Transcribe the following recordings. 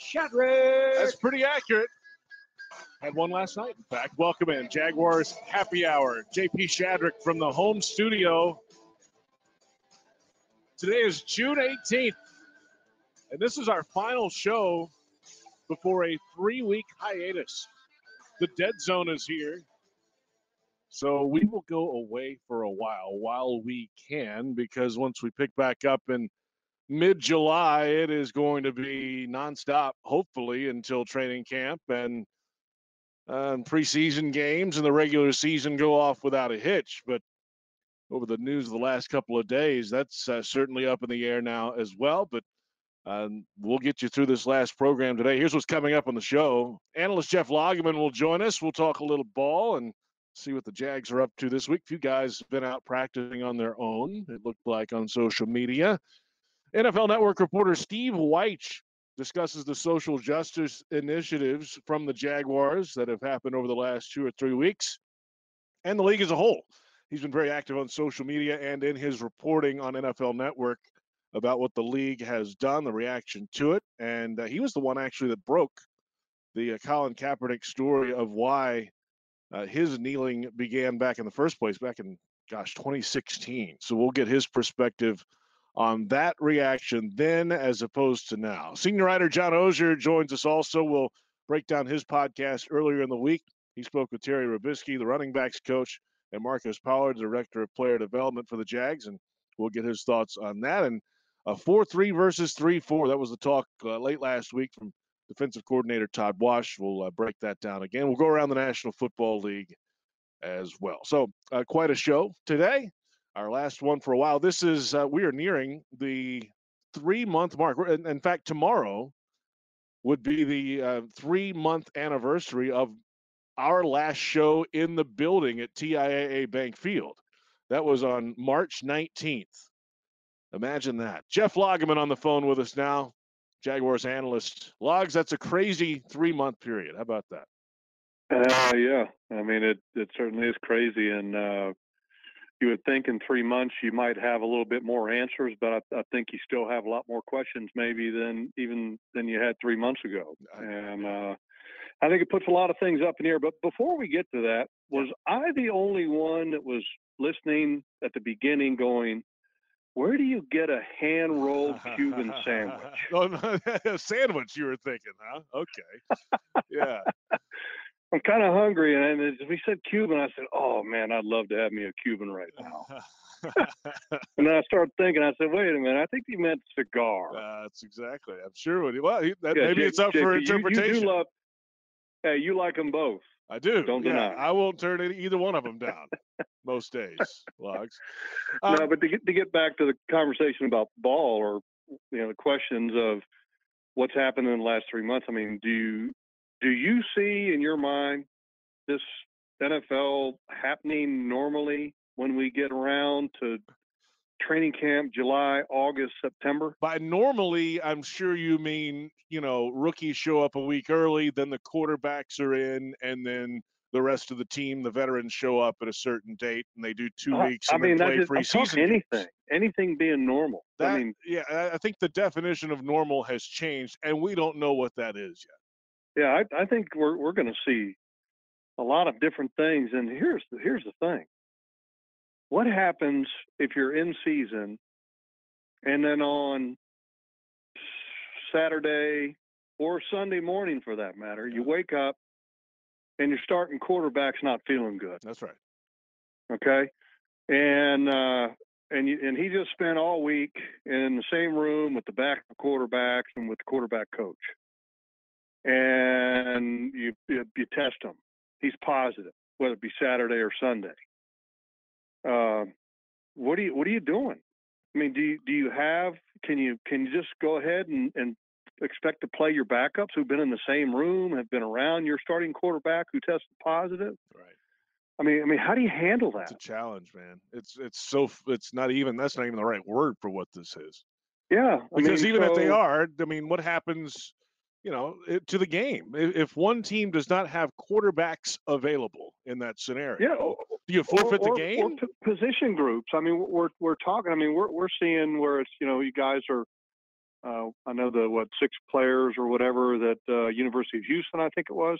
Shadrick. That's pretty accurate. Had one last night, in fact. Welcome in. Jaguars Happy Hour. JP Shadrick from the home studio. Today is June 18th, and this is our final show before a three week hiatus. The dead zone is here. So we will go away for a while while we can, because once we pick back up in mid July, it is going to be nonstop, hopefully, until training camp and uh, preseason games and the regular season go off without a hitch. But over the news of the last couple of days, that's uh, certainly up in the air now as well. But um, we'll get you through this last program today. Here's what's coming up on the show. Analyst Jeff Lageman will join us. We'll talk a little ball and see what the Jags are up to this week. A few guys have been out practicing on their own, it looked like on social media. NFL Network reporter Steve Wyche discusses the social justice initiatives from the Jaguars that have happened over the last two or three weeks and the league as a whole. He's been very active on social media and in his reporting on NFL Network about what the league has done, the reaction to it. And uh, he was the one actually that broke the uh, Colin Kaepernick story of why uh, his kneeling began back in the first place, back in, gosh, 2016. So we'll get his perspective on that reaction then as opposed to now. Senior writer John Oehser joins us also. We'll break down his podcast earlier in the week. He spoke with Terry Robiskie, the running backs coach, and Marcus Pollard, director of player development for the Jags, and we'll get his thoughts on that. And a 4 3 versus 3 4. That was the talk uh, late last week from defensive coordinator Todd Wash. We'll uh, break that down again. We'll go around the National Football League as well. So, uh, quite a show today our last one for a while. This is uh, we are nearing the three month mark. In, fact, tomorrow would be the uh, three month anniversary of our last show in the building at TIAA Bank Field. That was on March 19th. Imagine that. Jeff Lageman on the phone with us now, Jaguars analyst. Logs, that's a crazy three month period. How about that? Uh, yeah, I mean it. It certainly is crazy, and uh, you would think in three months you might have a little bit more answers, but I, I, think you still have a lot more questions maybe than even than you had three months ago. And uh, I think it puts a lot of things up in the air. But before we get to that, was I the only one that was listening at the beginning going, where do you get a hand rolled Cuban sandwich? oh, no, sandwich, you were thinking, huh? Okay. Yeah. I'm kind of hungry, and as we said Cuban, I said, "Oh man, I'd love to have me a Cuban right now." and then I started thinking. I said, "Wait a minute, I think he meant cigar." Uh, that's exactly. I'm sure. What he, well, he, that, yeah, maybe it's up for interpretation. You, you love, hey, you like them both. I do. Don't yeah, deny. I won't turn either one of them down most days. Logs. Um, no, but to get to get back to the conversation about ball, or you know, the questions of what's happened in the last three months. I mean, do you do you see in your mind this NFL happening normally when we get around to training camp July, August, September? By normally, I'm sure you mean, you know, rookies show up a week early, then the quarterbacks are in, and then the rest of the team, the veterans, show up at a certain date, and they do two uh, weeks. I mean, play just, preseason. anything, anything being normal. That, I mean, yeah, I think the definition of normal has changed, and we don't know what that is yet. Yeah, I, I think we're we're going to see a lot of different things. And here's the, here's the thing: what happens if you're in season, and then on Saturday or Sunday morning, for that matter, you wake up and your starting quarterback's not feeling good. That's right. Okay, and uh, and you, and he just spent all week in the same room with the backup quarterbacks and with the quarterback coach and you, you, you test him. He's positive, whether it be Saturday or Sunday. Uh, what are you What are you doing? I mean, do you do you have? Can you can you just go ahead and, and expect to play your backups who've been in the same room, have been around your starting quarterback who tested positive? Right. I mean, I mean, how do you handle that? It's a challenge, man. It's it's so it's not even that's not even the right word for what this is. Yeah, I because mean, even so, if they are, I mean, what happens? You know, to the game. If one team does not have quarterbacks available in that scenario, yeah, do you forfeit or, the game? Or position groups. I mean, we're we're talking. I mean, we're we're seeing where it's you know you guys are uh, I know the what six players or whatever that uh, University of Houston, I think it was.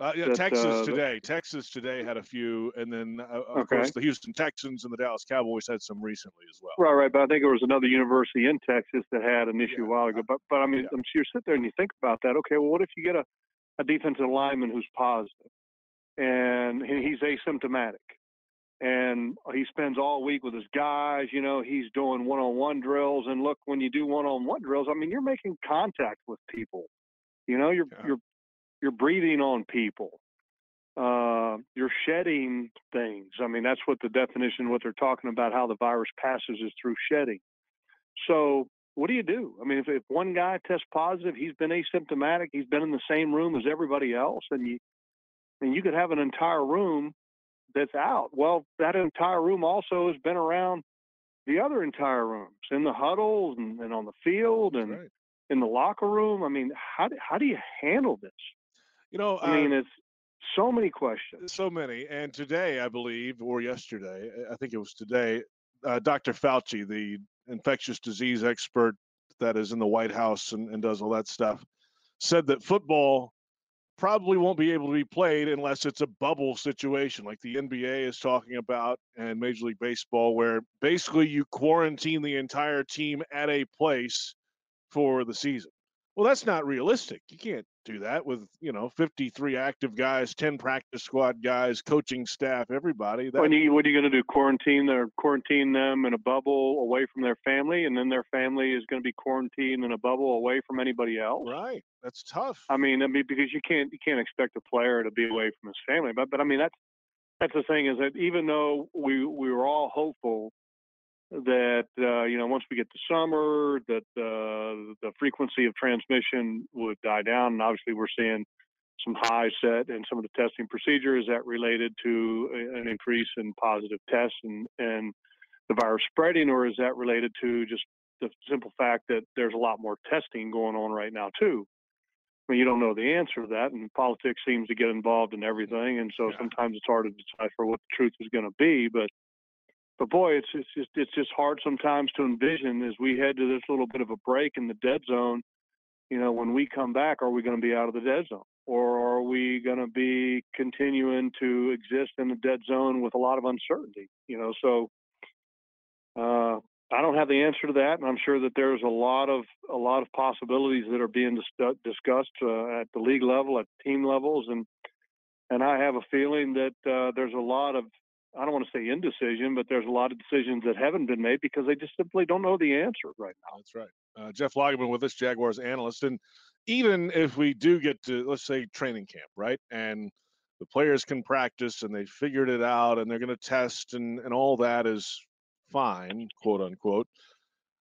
Uh, yeah, that, Texas uh, today. Texas today had a few, and then uh, of Okay. course the Houston Texans and the Dallas Cowboys had some recently as well. Right, right. But I think there was another university in Texas that had an issue Yeah. a while ago. But but I mean, Yeah. I'm sure you sit there and you think about that. Okay, well, what if you get a, a defensive lineman who's positive, and he's asymptomatic, and he spends all week with his guys. You know, he's doing one-on-one drills, and look, when you do one-on-one drills, I mean, you're making contact with people. You know, you're Yeah. you're you're breathing on people. Uh, you're shedding things. I mean, that's what the definition, what they're talking about, how the virus passes is through shedding. So, what do you do? I mean, if, if one guy tests positive, he's been asymptomatic, he's been in the same room as everybody else, and you, and you could have an entire room that's out. Well, that entire room also has been around the other entire rooms in the huddles and, and on the field and Right. in the locker room. I mean, how do, how do you handle this? You know, I mean, uh, it's so many questions. so many. And today, I believe, or yesterday, I think it was today, uh, Dr. Fauci, the infectious disease expert that is in the White House and, and does all that stuff, said that football probably won't be able to be played unless it's a bubble situation like the NBA is talking about and Major League Baseball, where basically you quarantine the entire team at a place for the season. Well, that's not realistic. You can't do that with, you know, 53 active guys, 10 practice squad guys, coaching staff, everybody. That, When you, what are you going to do? Quarantine or quarantine them in a bubble away from their family, and then their family is going to be quarantined in a bubble away from anybody else. right. That's tough. I mean, I mean, because you can't you can't expect a player to be away from his family. But but I mean that's that's the thing is that even though we we were all hopeful that uh, you know once we get to summer that uh, the frequency of transmission would die down, and obviously we're seeing some highs set in some of the testing procedures that related to an increase in positive tests and and the virus spreading, or is that related to just the simple fact that there's a lot more testing going on right now too? I mean, you don't know the answer to that, and politics seems to get involved in everything, and so Yeah. sometimes it's hard to decipher what the truth is going to be. But, but boy, it's it's just it's just hard sometimes to envision as we head to this little bit of a break in the dead zone. You know, when we come back, are we going to be out of the dead zone, or are we going to be continuing to exist in the dead zone with a lot of uncertainty? You know, so uh, I don't have the answer to that, and I'm sure that there's a lot of a lot of possibilities that are being dis- discussed uh, at the league level, at team levels, and and I have a feeling that uh, there's a lot of I don't want to say indecision, but there's a lot of decisions that haven't been made because they just simply don't know the answer right now. That's right. Uh, Jeff Lageman with us, Jaguars analyst. And even if we do get to, let's say, training camp, right? And the players can practice and they figured it out and they're going to test and, and all that is fine, quote unquote.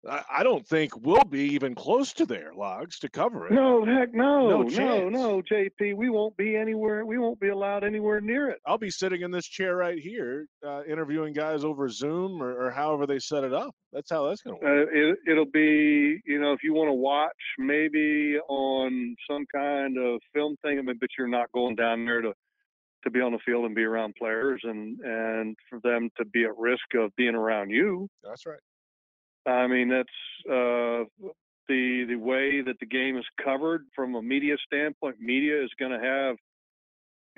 I, don't think we'll be even close to there, Logs, to cover it. No, heck, no, No no, no, JP. We won't be anywhere. We won't be allowed anywhere near it. I'll be sitting in this chair right here, uh, interviewing guys over Zoom or, or however they set it up. That's how that's going to work. Uh, it, it'll be, you know, if you want to watch maybe on some kind of film thing, I mean, but you're not going down there to to be on the field and be around players and and for them to be at risk of being around you. That's right. I mean, that's uh, the the way that the game is covered from a media standpoint. Media is going to have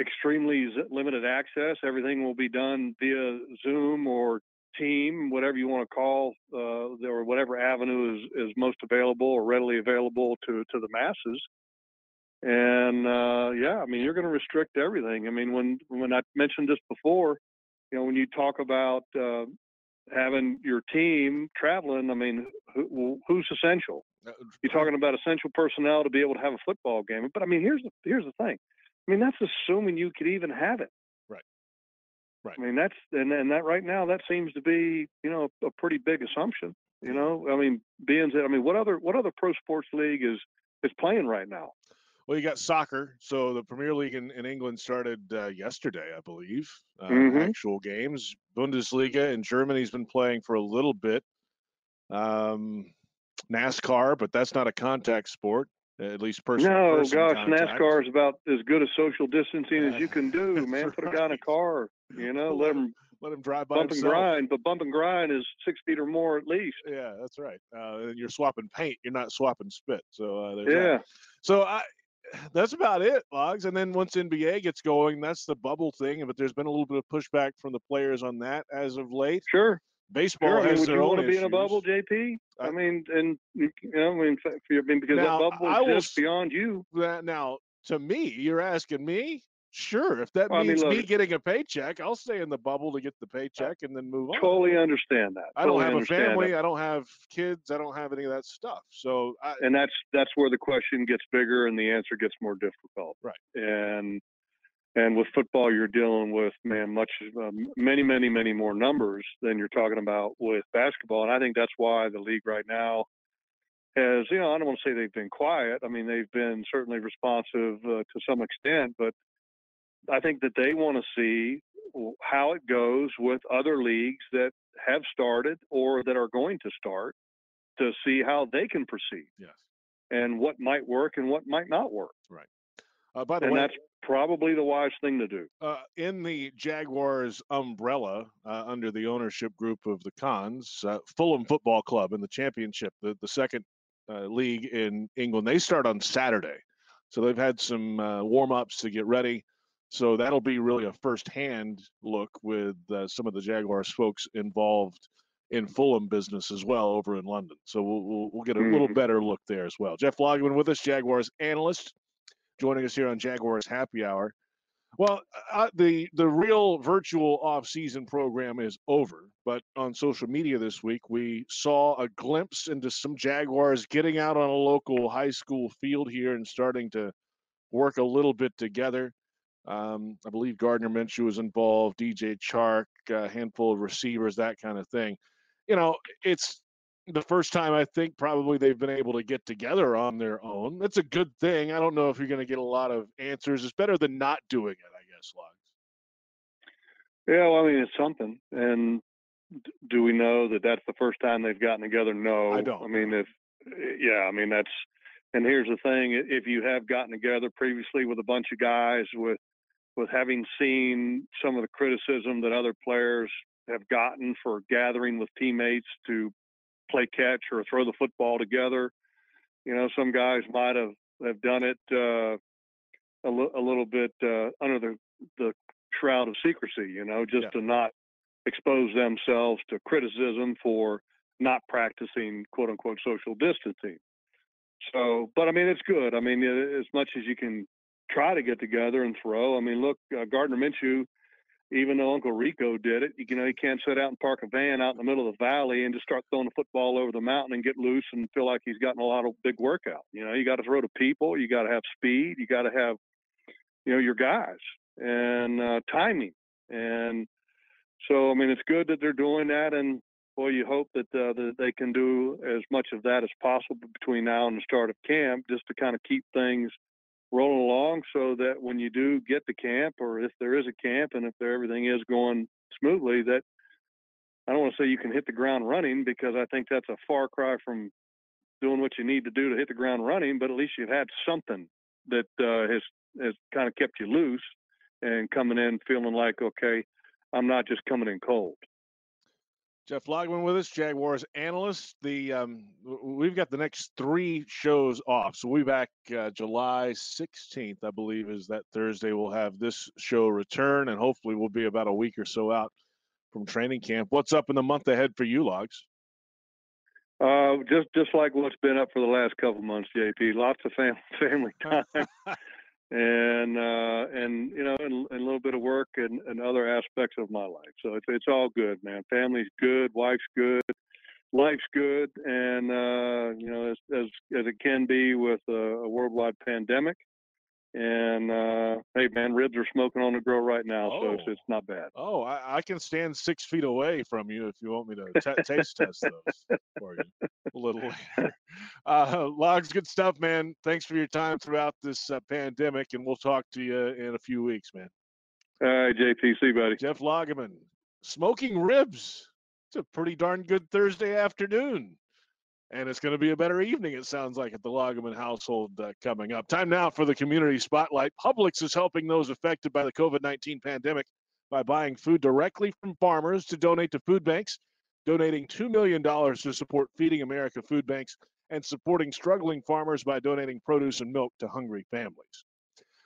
extremely limited access. Everything will be done via Zoom or Team, whatever you want to call, uh, or whatever avenue is, is most available or readily available to to the masses. And uh, yeah, I mean, you're going to restrict everything. I mean, when when I mentioned this before, you know, when you talk about uh, having your team traveling, I mean, who, who's essential? You're talking about essential personnel to be able to have a football game. But I mean, here's the here's the thing. I mean, that's assuming you could even have it. Right. Right. I mean, that's and and that right now that seems to be you know a pretty big assumption. You know, I mean, being that I mean, what other what other pro sports league is is playing right now? Well, you got soccer. So the Premier League in, in England started uh, yesterday, I believe. Uh, Mhm. Actual games. Bundesliga in Germany's been playing for a little bit. Um, NASCAR, but that's not a contact sport, at least person. no, person gosh, contact. NASCAR is about as good a social distancing as you can do, man. Put a guy in a car, you know, let him Let him drive by bump himself. and grind, but bump and grind is six feet or more at least. Yeah, that's right. Uh, and you're swapping paint. You're not swapping spit. So uh, Yeah. that. So I, that's about it, Logs. And then once NBA gets going, that's the bubble thing. But there's been a little bit of pushback from the players on that as of late. Sure. Baseball Sure. I mean, would their you own want to be in a bubble, JP? I I- mean, and you know, I mean, f- I mean because Now, that bubble exists beyond you. That- now, to me, you're asking me. Sure, if that Well, I mean, means me getting a paycheck, I'll stay in the bubble to get the paycheck and then move on. Totally understand that. I don't Totally have a family. that. I don't have kids. I don't have any of that stuff. So I, and that's that's where the question gets bigger and the answer gets more difficult. Right. And and with football, you're dealing with man much um, many many many more numbers than you're talking about with basketball, and I think that's why the league right now has you know I don't want to say they've been quiet. I mean they've been certainly responsive uh, to some extent, but I think that they want to see how it goes with other leagues that have started or that are going to start to see how they can proceed yes. and what might work and what might not work. Uh, by the And way, that's probably the wise thing to do. uh, in the Jaguars umbrella uh, under the ownership group of the Khans, uh, Fulham Football Club in the championship, the, the second uh, league in England, they start on Saturday. So they've had some uh, warm ups to get ready. So that'll be really a first hand look with uh, some of the Jaguars folks involved in Fulham business as well over in London. So we'll, we'll, we'll get a little Mhm. better look there as well. Jeff Lageman with us, Jaguars analyst, joining us here on Jaguars Happy Hour. Well, uh, the the real virtual off-season program is over, but on social media this week we saw a glimpse into some Jaguars getting out on a local high school field here and starting to work a little bit together. Um, I believe Gardner Minshew was involved, DJ Chark, a handful of receivers, that kind of thing. You know, it's the first time I think probably they've been able to get together on their own. That's a good thing. I don't know if you're going to get a lot of answers. It's better than not doing it, I guess, Logs. Yeah, well, I mean, it's something. And do we know that that's the first time they've gotten together? No. I don't. I mean, if, yeah, I mean, that's, and here's the thing if you have gotten together previously with a bunch of guys with, with having seen some of the criticism that other players have gotten for gathering with teammates to play catch or throw the football together, you know, some guys might have, have done it uh, a, little bit uh, under the, the shroud of secrecy, you know, just Yeah. to not expose themselves to criticism for not practicing quote unquote social distancing. So, but I mean, it's good. I mean, as much as you can try to get together and throw. I mean, look, uh, Gardner Minshew, even though Uncle Rico did it, you know, he can't sit out and park a van out in the middle of the valley and just start throwing the football over the mountain and get loose and feel like he's gotten a lot of big workout. You know, you got to throw to people, you got to have speed, you got to have, you know, your guys and uh, timing. And so, I mean, it's good that they're doing that. And boy, you hope that, uh, that they can do as much of that as possible between now and the start of camp, just to kind of keep things rolling along, so that when you do get to camp, or if there is a camp, and if there, everything is going smoothly, that I don't want to say you can hit the ground running because I think that's a far cry from doing what you need to do to hit the ground running. But at least you've had something that uh, has has kind of kept you loose and coming in feeling like okay, I'm not just coming in cold. Jeff Lageman with us, Jaguars analyst. The um, we've got the next three shows off, so we'll be back uh, July 16th, I believe, is that Thursday. We'll have this show return, and hopefully, we'll be about a week or so out from training camp. What's up in the month ahead for you, Logs? Uh, just just like what's been up for the last couple months, JP. Lots of fam- family time, and uh, and you know, and, and a little bit of work and, and other aspects of my life. So it's it's all good, man. Family's good, wife's good, life's good, and uh, you know, as as as it can be with a, a worldwide pandemic. And uh, hey, man, ribs are smoking on the grill right now, so it's, Oh. it's not bad. Oh, I, I can stand six feet away from you if you want me to ta taste test those for you a little later. Uh, Logs, good stuff, man. Thanks for your time throughout this uh, pandemic, and we'll talk to you in a few weeks, man. All right, JP, see you, buddy. Jeff Lageman, smoking ribs. It's a pretty darn good Thursday afternoon. And it's going to be a better evening, it sounds like, at the Lageman household uh, coming up. Time now for the community spotlight. Publix is helping those affected by the COVID 19 pandemic by buying food directly from farmers to donate to food banks, donating $2 million to support Feeding America food banks, and supporting struggling farmers by donating produce and milk to hungry families.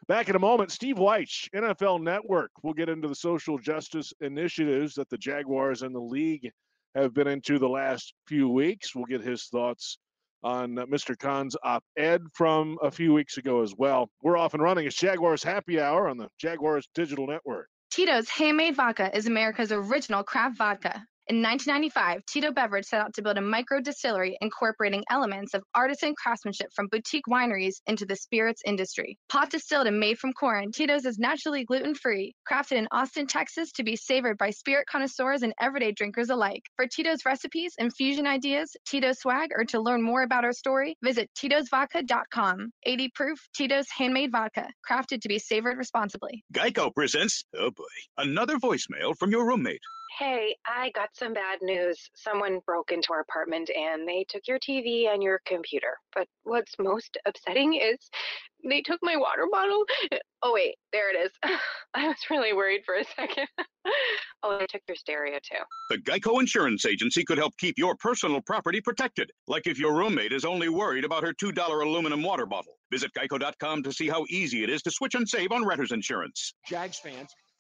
Back in a moment, Steve Wyche, NFL Network. We'll get into the social justice initiatives that the Jaguars and the league have been into the last few weeks. We'll get his thoughts on uh, Mr. Khan's op ed from a few weeks ago as well. We're off and running. It's Jaguars Happy Hour on the Jaguars Digital Network. Tito's Handmade Vodka is America's original craft vodka. In 1995, Tito Beverage set out to build a micro distillery incorporating elements of artisan craftsmanship from boutique wineries into the spirits industry. Pot distilled and made from corn, Tito's is naturally gluten free, crafted in Austin, Texas to be savored by spirit connoisseurs and everyday drinkers alike. For Tito's recipes, infusion ideas, Tito's swag, or to learn more about our story, visit Tito'sVodka.com. 80 proof Tito's handmade vodka, crafted to be savored responsibly. Geico presents, oh boy, another voicemail from your roommate. Hey, I got some bad news. Someone broke into our apartment and they took your TV and your computer. But what's most upsetting is they took my water bottle. Oh, wait, there it is. I was really worried for a second. oh, they took your stereo too. The Geico Insurance Agency could help keep your personal property protected, like if your roommate is only worried about her $2 aluminum water bottle. Visit geico.com to see how easy it is to switch and save on renter's insurance. Jags fans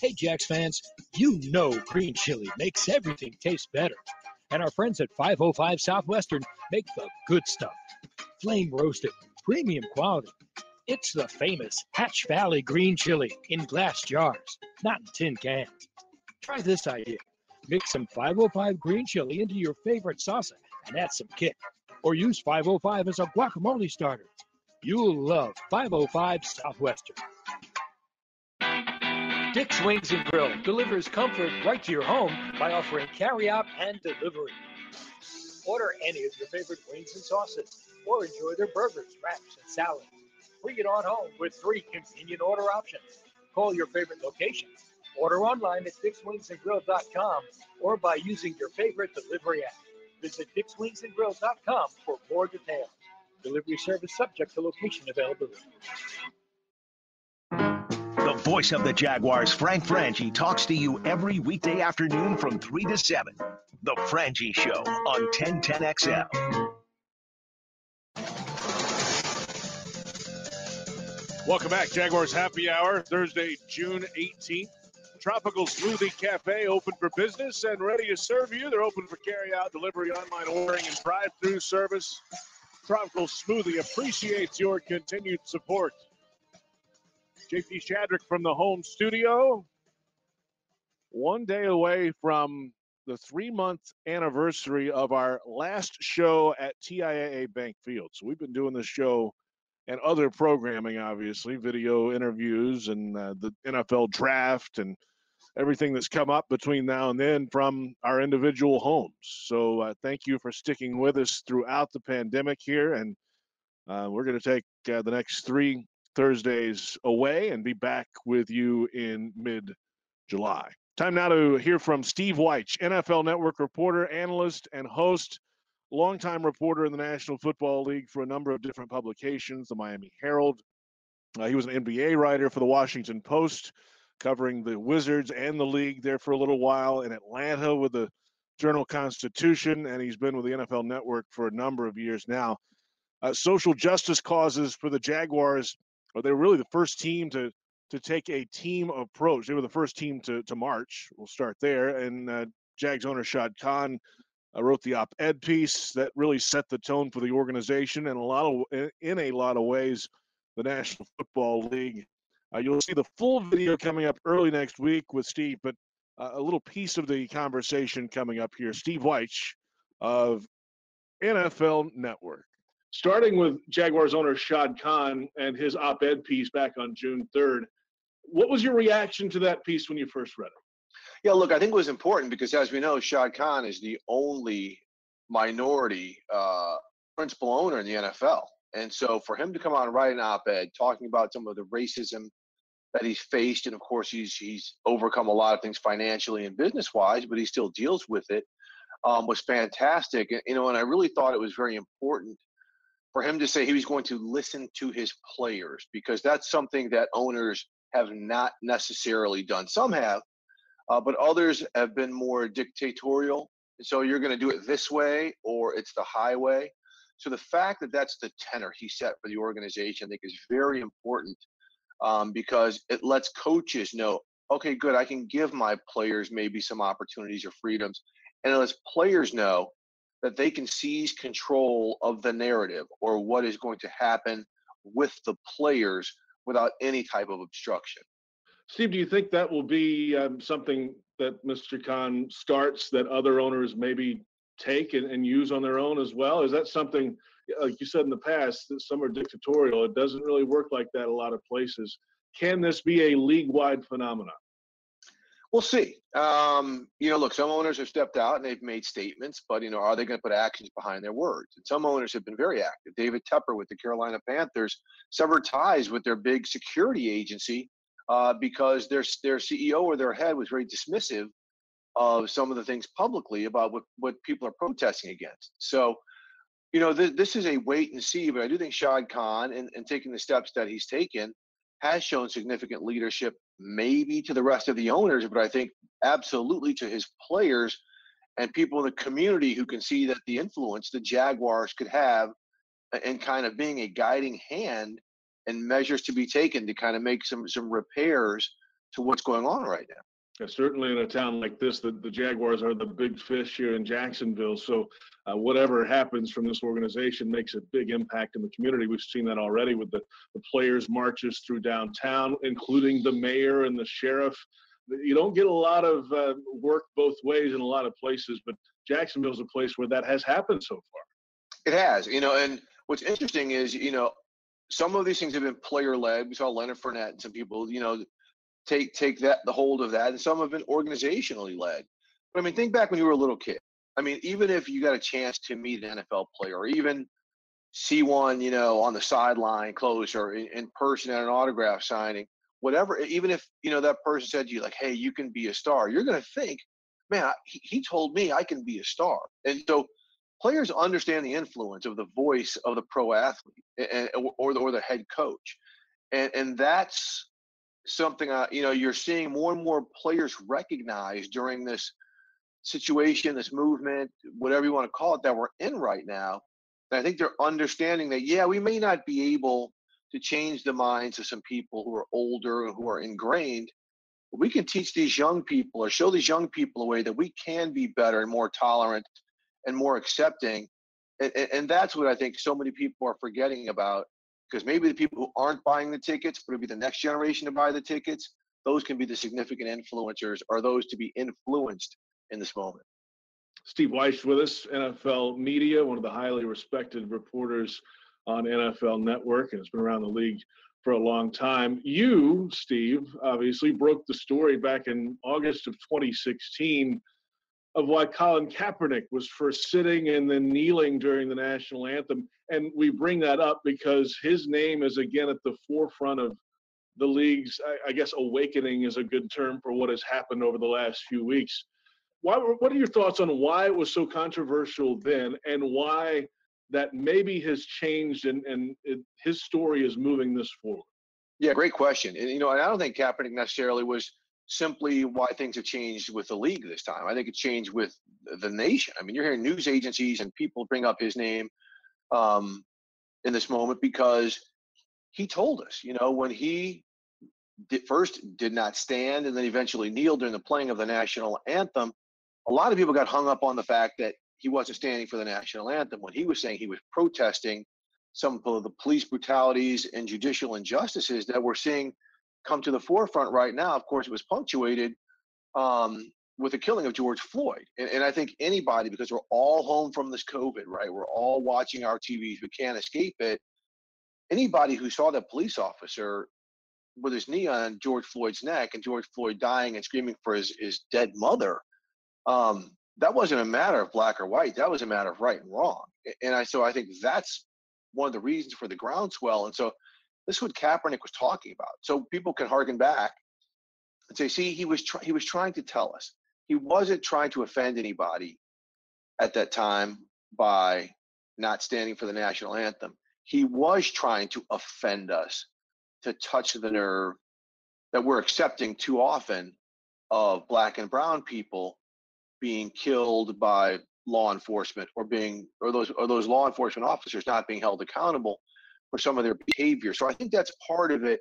Hey, Jax fans, you know green chili makes everything taste better. And our friends at 505 Southwestern make the good stuff. Flame roasted, premium quality. It's the famous Hatch Valley green chili in glass jars, not in tin cans. Try this idea. Mix some 505 green chili into your favorite salsa and add some kick. Or use 505 as a guacamole starter. You'll love 505 Southwestern. Dick's Wings and Grill delivers comfort right to your home by offering carryout and delivery. Order any of your favorite wings and sauces, or enjoy their burgers, wraps, and salads. Bring it on home with three convenient order options. Call your favorite location. Order online at dickswingsandgrill.com or by using your favorite delivery app. Visit dickswingsandgrill.com for more details. Delivery service subject to location availability. Voice of the Jaguars, Frank Frangie, talks to you every weekday afternoon from 3 to 7. The Frangie Show on 1010XL. Welcome back, Jaguars Happy Hour, Thursday, June 18th. Tropical Smoothie Cafe open for business and ready to serve you. They're open for carry-out, delivery, online ordering, and drive-through service. Tropical Smoothie appreciates your continued support. JP Shadrick from the home studio. One day away from the three month anniversary of our last show at TIAA Bank Field. So we've been doing this show and other programming, obviously, video interviews and uh, the NFL draft and everything that's come up between now and then from our individual homes. So uh, thank you for sticking with us throughout the pandemic here. And uh, we're going to take uh, the next three Thursdays away and be back with you in mid July. Time now to hear from Steve Wyche, NFL Network reporter, analyst, and host, longtime reporter in the National Football League for a number of different publications, the Miami Herald. Uh, he was an NBA writer for the Washington Post, covering the Wizards and the league there for a little while in Atlanta with the Journal Constitution, and he's been with the NFL Network for a number of years now. Uh, social justice causes for the Jaguars, are they were really the first team to to take a team approach. They were the first team to, to march. We'll start there. And uh, Jags owner Shad Khan uh, wrote the op-ed piece that really set the tone for the organization and a lot of in a lot of ways the National Football League. Uh, you'll see the full video coming up early next week with Steve, but uh, a little piece of the conversation coming up here. Steve Wyche of NFL Network. Starting with Jaguars owner Shad Khan and his op ed piece back on June 3rd, what was your reaction to that piece when you first read it? Yeah, look, I think it was important because, as we know, Shad Khan is the only minority uh, principal owner in the NFL. And so for him to come out and write an op-ed talking about some of the racism that he's faced, and of course he's he's overcome a lot of things financially and business-wise, but he still deals with it, um, was fantastic. You know, and I really thought it was very important for him to say he was going to listen to his players because that's something that owners have not necessarily done. Some have, uh, but others have been more dictatorial. So you're going to do it this way or it's the highway. So the fact that that's the tenor he set for the organization, I think, is very important um, because it lets coaches know, okay, good, I can give my players maybe some opportunities or freedoms, and it lets players know that they can seize control of the narrative or what is going to happen with the players without any type of obstruction. Steve, do you think that will be um, something that Mr. Khan starts that other owners maybe take and, and, use on their own as well? Is that something, like you said in the past, that some are dictatorial? It doesn't really work like that a lot of places. Can this be a league wide phenomenon? We'll see. Um, you know, look, some owners have stepped out and they've made statements, but you know, are they going to put actions behind their words? And some owners have been very active. David Tepper with the Carolina Panthers severed ties with their big security agency uh, because their their CEO or their head was very dismissive of some of the things publicly about what what people are protesting against. So, you know, th- this is a wait and see. But I do think Shad Khan and, and taking the steps that he's taken has shown significant leadership maybe to the rest of the owners, but I think absolutely to his players and people in the community who can see that the influence the Jaguars could have and kind of being a guiding hand and measures to be taken to kind of make some some repairs to what's going on right now. Yeah, certainly in a town like this, the, the Jaguars are the big fish here in Jacksonville. So uh, whatever happens from this organization makes a big impact in the community. We've seen that already with the, the players' marches through downtown, including the mayor and the sheriff. You don't get a lot of uh, work both ways in a lot of places, but Jacksonville's a place where that has happened so far. It has, you know, and what's interesting is, you know, some of these things have been player led. We saw Leonard Fournette and some people, you know, take take that the hold of that, and some have been organizationally led. But I mean, think back when you were a little kid. I mean, even if you got a chance to meet an NFL player, or even see one, you know, on the sideline close or in, in person at an autograph signing, whatever. Even if you know that person said to you like, "Hey, you can be a star," you're going to think, "Man, he, he told me I can be a star." And so players understand the influence of the voice of the pro athlete and, or, the, or the head coach and and that's something uh, you know you're seeing more and more players recognize during this situation, this movement, whatever you want to call it, that we're in right now. And I think they're understanding that yeah, we may not be able to change the minds of some people who are older who are ingrained. But we can teach these young people or show these young people a way that we can be better and more tolerant and more accepting. And, and, and that's what I think so many people are forgetting about because maybe the people who aren't buying the tickets, but it'll be the next generation to buy the tickets. Those can be the significant influencers or those to be influenced in this moment. Steve Wyche with us, NFL Media, one of the highly respected reporters on NFL Network, and has been around the league for a long time. You, Steve, obviously broke the story back in August of 2016 of why Colin Kaepernick was first sitting and then kneeling during the national anthem. And we bring that up because his name is again at the forefront of the league's, I, guess, awakening is a good term for what has happened over the last few weeks. Why, what are your thoughts on why it was so controversial then and why that maybe has changed and, and it, his story is moving this forward? Yeah, great question. And, you know, I don't think Kaepernick necessarily was simply why things have changed with the league this time. I think it changed with the nation. I mean, you're hearing news agencies and people bring up his name um, in this moment because he told us, you know, when he did, first did not stand and then eventually kneeled during the playing of the national anthem, a lot of people got hung up on the fact that he wasn't standing for the national anthem when he was saying he was protesting some of the police brutalities and judicial injustices that we're seeing come to the forefront right now. Of course, it was punctuated um, with the killing of George Floyd. And, and, I think anybody, because we're all home from this COVID, right? We're all watching our TVs, we can't escape it. Anybody who saw that police officer with his knee on George Floyd's neck and George Floyd dying and screaming for his, his dead mother, um, that wasn't a matter of black or white. That was a matter of right and wrong. And I so I think that's one of the reasons for the groundswell. And so this is what Kaepernick was talking about. So people can harken back and say, see, he was try- he was trying to tell us he wasn't trying to offend anybody at that time by not standing for the national anthem. He was trying to offend us to touch the nerve that we're accepting too often of black and brown people being killed by law enforcement or being or those or those law enforcement officers not being held accountable for some of their behavior. So I think that's part of it.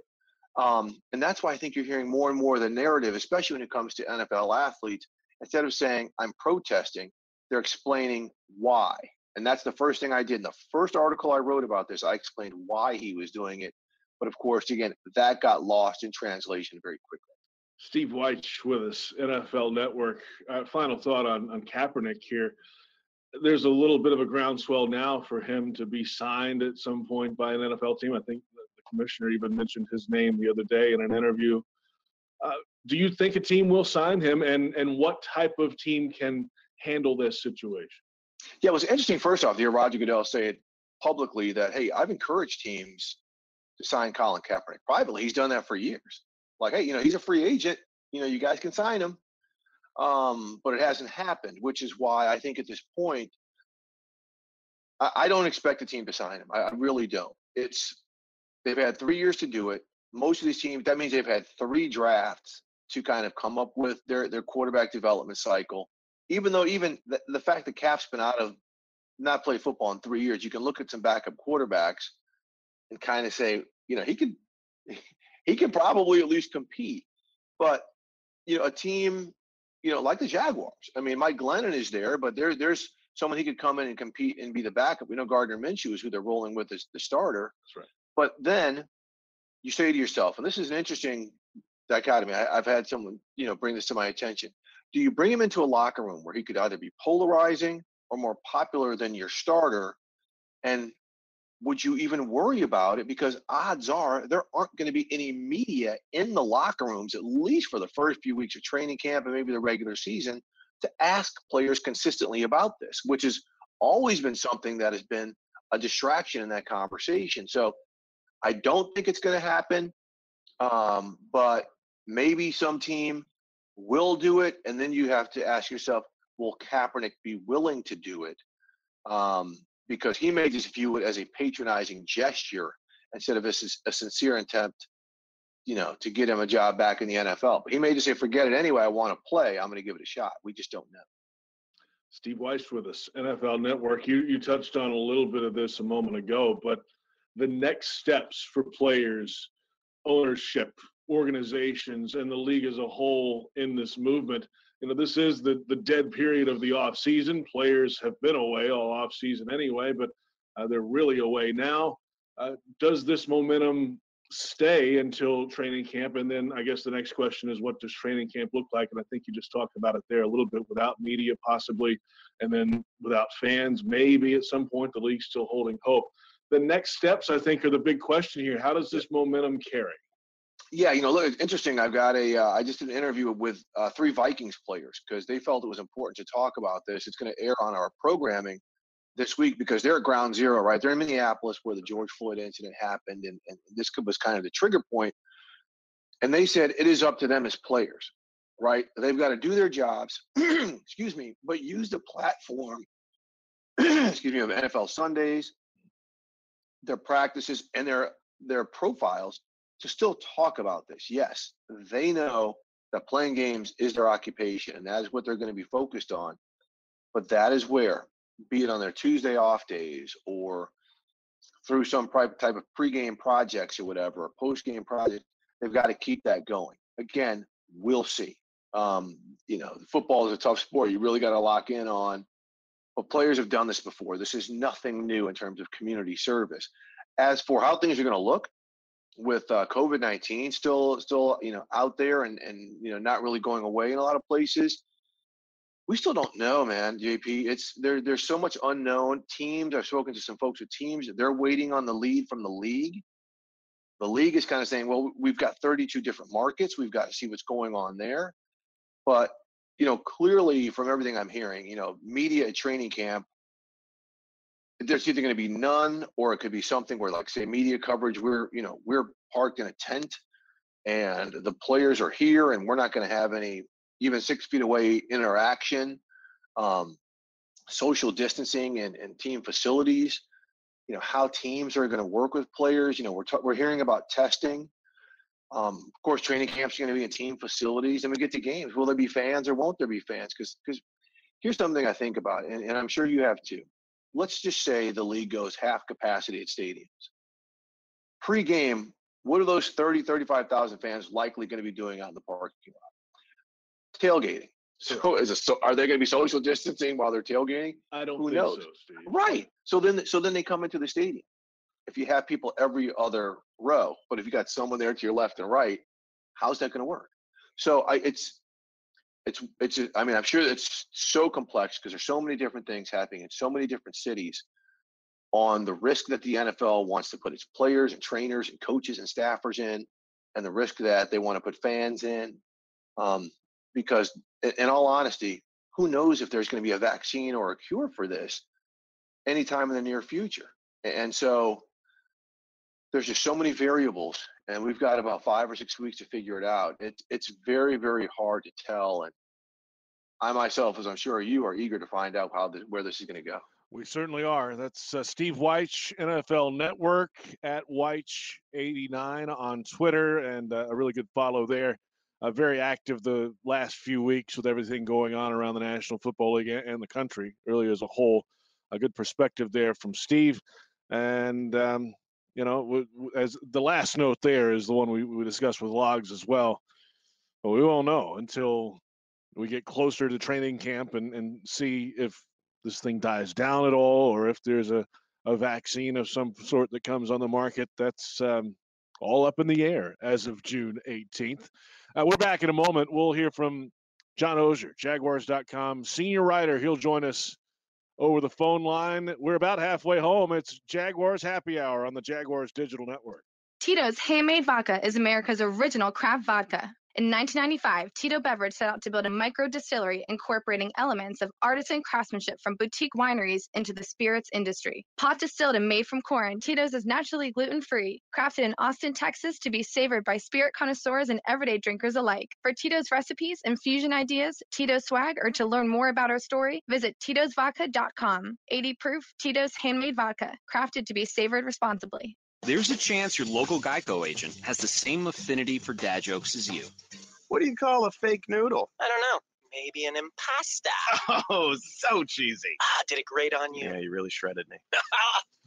Um, and that's why I think you're hearing more and more of the narrative, especially when it comes to NFL athletes. Instead of saying, I'm protesting, they're explaining why. And that's the first thing I did. In the first article I wrote about this, I explained why he was doing it. But of course, again, that got lost in translation very quickly. Steve Wyche with us, NFL Network. Uh, final thought on, on Kaepernick here there's a little bit of a groundswell now for him to be signed at some point by an NFL team. I think the commissioner even mentioned his name the other day in an interview. Uh, do you think a team will sign him, and and what type of team can handle this situation? Yeah, it was interesting. First off, to hear Roger Goodell say it publicly that hey, I've encouraged teams to sign Colin Kaepernick. Privately, he's done that for years. Like, hey, you know, he's a free agent. You know, you guys can sign him um, but it hasn't happened, which is why I think at this point, I, I don't expect the team to sign him. I, I, really don't. It's they've had three years to do it. Most of these teams, that means they've had three drafts to kind of come up with their their quarterback development cycle. Even though even the, the fact that Kap's been out of not play football in three years, you can look at some backup quarterbacks and kind of say, you know, he could he could probably at least compete. But you know, a team you know, like the Jaguars. I mean, Mike Glennon is there, but there, there's someone he could come in and compete and be the backup. We know Gardner Minshew is who they're rolling with as the starter. That's right. But then you say to yourself, and this is an interesting dichotomy. I, I've had someone, you know, bring this to my attention. Do you bring him into a locker room where he could either be polarizing or more popular than your starter, and would you even worry about it? Because odds are there aren't going to be any media in the locker rooms, at least for the first few weeks of training camp and maybe the regular season, to ask players consistently about this, which has always been something that has been a distraction in that conversation. So I don't think it's going to happen, um, but maybe some team will do it. And then you have to ask yourself, will Kaepernick be willing to do it? Um, because he may just view it as a patronizing gesture instead of a, a sincere attempt, you know, to get him a job back in the NFL. But he may just say, forget it anyway. I want to play. I'm going to give it a shot. We just don't know. Steve Wyche with us, NFL Network. You you touched on a little bit of this a moment ago, but the next steps for players, ownership, organizations, and the league as a whole in this movement you know, this is the the dead period of the off season. Players have been away all off season anyway, but uh, they're really away now. Uh, does this momentum stay until training camp? And then I guess the next question is, what does training camp look like? And I think you just talked about it there a little bit without media, possibly, and then without fans, maybe at some point. The league's still holding hope. The next steps, I think, are the big question here. How does this momentum carry? Yeah, you know, look, interesting. I've got a. Uh, I just did an interview with uh, three Vikings players because they felt it was important to talk about this. It's going to air on our programming this week because they're at ground zero, right? They're in Minneapolis where the George Floyd incident happened, and, and this was kind of the trigger point And they said it is up to them as players, right? They've got to do their jobs, excuse me, but use the platform, excuse me, of NFL Sundays, their practices, and their their profiles to still talk about this. Yes, they know that playing games is their occupation, and that is what they're going to be focused on. But that is where, be it on their Tuesday off days or through some type of pregame projects or whatever, or postgame project, they've got to keep that going. Again, we'll see. Um, you know, football is a tough sport. You really got to lock in on. But players have done this before. This is nothing new in terms of community service. As for how things are going to look, with uh, COVID nineteen still still you know out there and and you know not really going away in a lot of places, we still don't know, man. JP, it's there. There's so much unknown. Teams. I've spoken to some folks with teams. They're waiting on the lead from the league. The league is kind of saying, well, we've got 32 different markets. We've got to see what's going on there. But you know, clearly from everything I'm hearing, you know, media training camp, there's either going to be none or it could be something where, like, say, media coverage. We're you know we're parked in a tent, and the players are here, and we're not going to have any even six feet away interaction, um, social distancing and, and team facilities, you know, how teams are going to work with players. You know, we're, t- we're hearing about testing. Um, of course, training camps are going to be in team facilities, and we get to games. Will there be fans or won't there be fans? Because because here's something I think about, and, and I'm sure you have too. Let's just say the league goes half capacity at stadiums. Pre-game, what are those 30, 35,000 fans likely going to be doing out in the parking lot? tailgating. So is it so are they going to be social distancing while they're tailgating? I don't Who think knows? so. Right. So then so then they come into the stadium. If you have people every other row, but if you got someone there to your left and right, how's that going to work? So I it's it's it's I mean I'm sure it's so complex because there's so many different things happening in so many different cities on the risk that the NFL wants to put its players and trainers and coaches and staffers in, and the risk that they want to put fans in. Um, because in all honesty, who knows if there's going to be a vaccine or a cure for this anytime in the near future. And so there's just so many variables and we've got about five or six weeks to figure it out. It, it's very, very hard to tell. And I myself, as I'm sure you are eager to find out how this, where this is going to go. We certainly are. That's uh, Steve Wyche, NFL Network at Wyche89 on Twitter, and uh, a really good follow there uh, very active the last few weeks with everything going on around the National Football League and the country, really as a whole. A good perspective there from Steve. And, um, you know, as the last note there is the one we, we discussed with Logs as well. But we won't know until we get closer to training camp and, and see if this thing dies down at all or if there's a, a vaccine of some sort that comes on the market. That's um, all up in the air as of June 18th. Uh, we're back in a moment. We'll hear from John Oehser, Jaguars.com senior writer. He'll join us over the phone line. We're about halfway home. It's Jaguars Happy Hour on the Jaguars Digital Network. Tito's Handmade Vodka is America's original craft vodka. In 1995, Tito Beverage set out to build a micro distillery incorporating elements of artisan craftsmanship from boutique wineries into the spirits industry. Pot distilled and made from corn, Tito's is naturally gluten free, crafted in Austin, Texas to be savored by spirit connoisseurs and everyday drinkers alike. For Tito's recipes, infusion ideas, Tito's swag, or to learn more about our story, visit Tito'sVodka.com. 80 proof Tito's handmade vodka, crafted to be savored responsibly. There's a chance your local Geico agent has the same affinity for dad jokes as you. What do you call a fake noodle? I don't know. Maybe an impasta. Oh, so cheesy. Ah, did it great on you. Yeah, you really shredded me.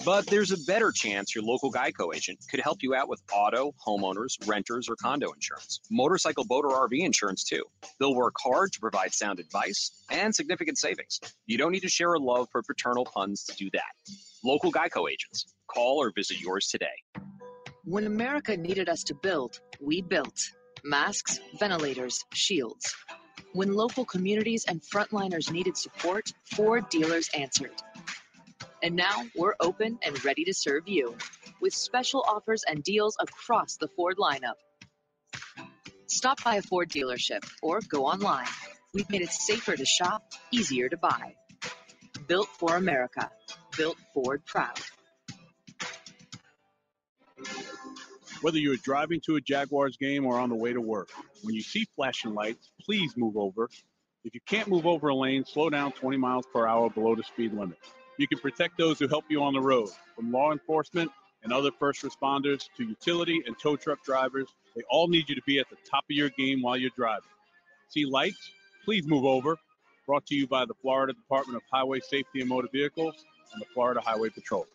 But there's a better chance your local Geico agent could help you out with auto, homeowners, renters, or condo insurance. Motorcycle, boat, or RV insurance, too. They'll work hard to provide sound advice and significant savings. You don't need to share a love for paternal puns to do that. Local Geico agents. Call or visit yours today. When America needed us to build, we built masks, ventilators, shields. When local communities and frontliners needed support, Ford dealers answered. And now we're open and ready to serve you with special offers and deals across the Ford lineup. Stop by a Ford dealership or go online. We've made it safer to shop, easier to buy. Built for America. Built Ford proud. Whether you're driving to a Jaguars game or on the way to work, when you see flashing lights, please move over. If you can't move over a lane, slow down 20 miles per hour below the speed limit. You can protect those who help you on the road, from law enforcement and other first responders to utility and tow truck drivers. They all need you to be at the top of your game while you're driving. See lights? Please move over. Brought to you by the Florida Department of Highway Safety and Motor Vehicles and the Florida Highway Patrol.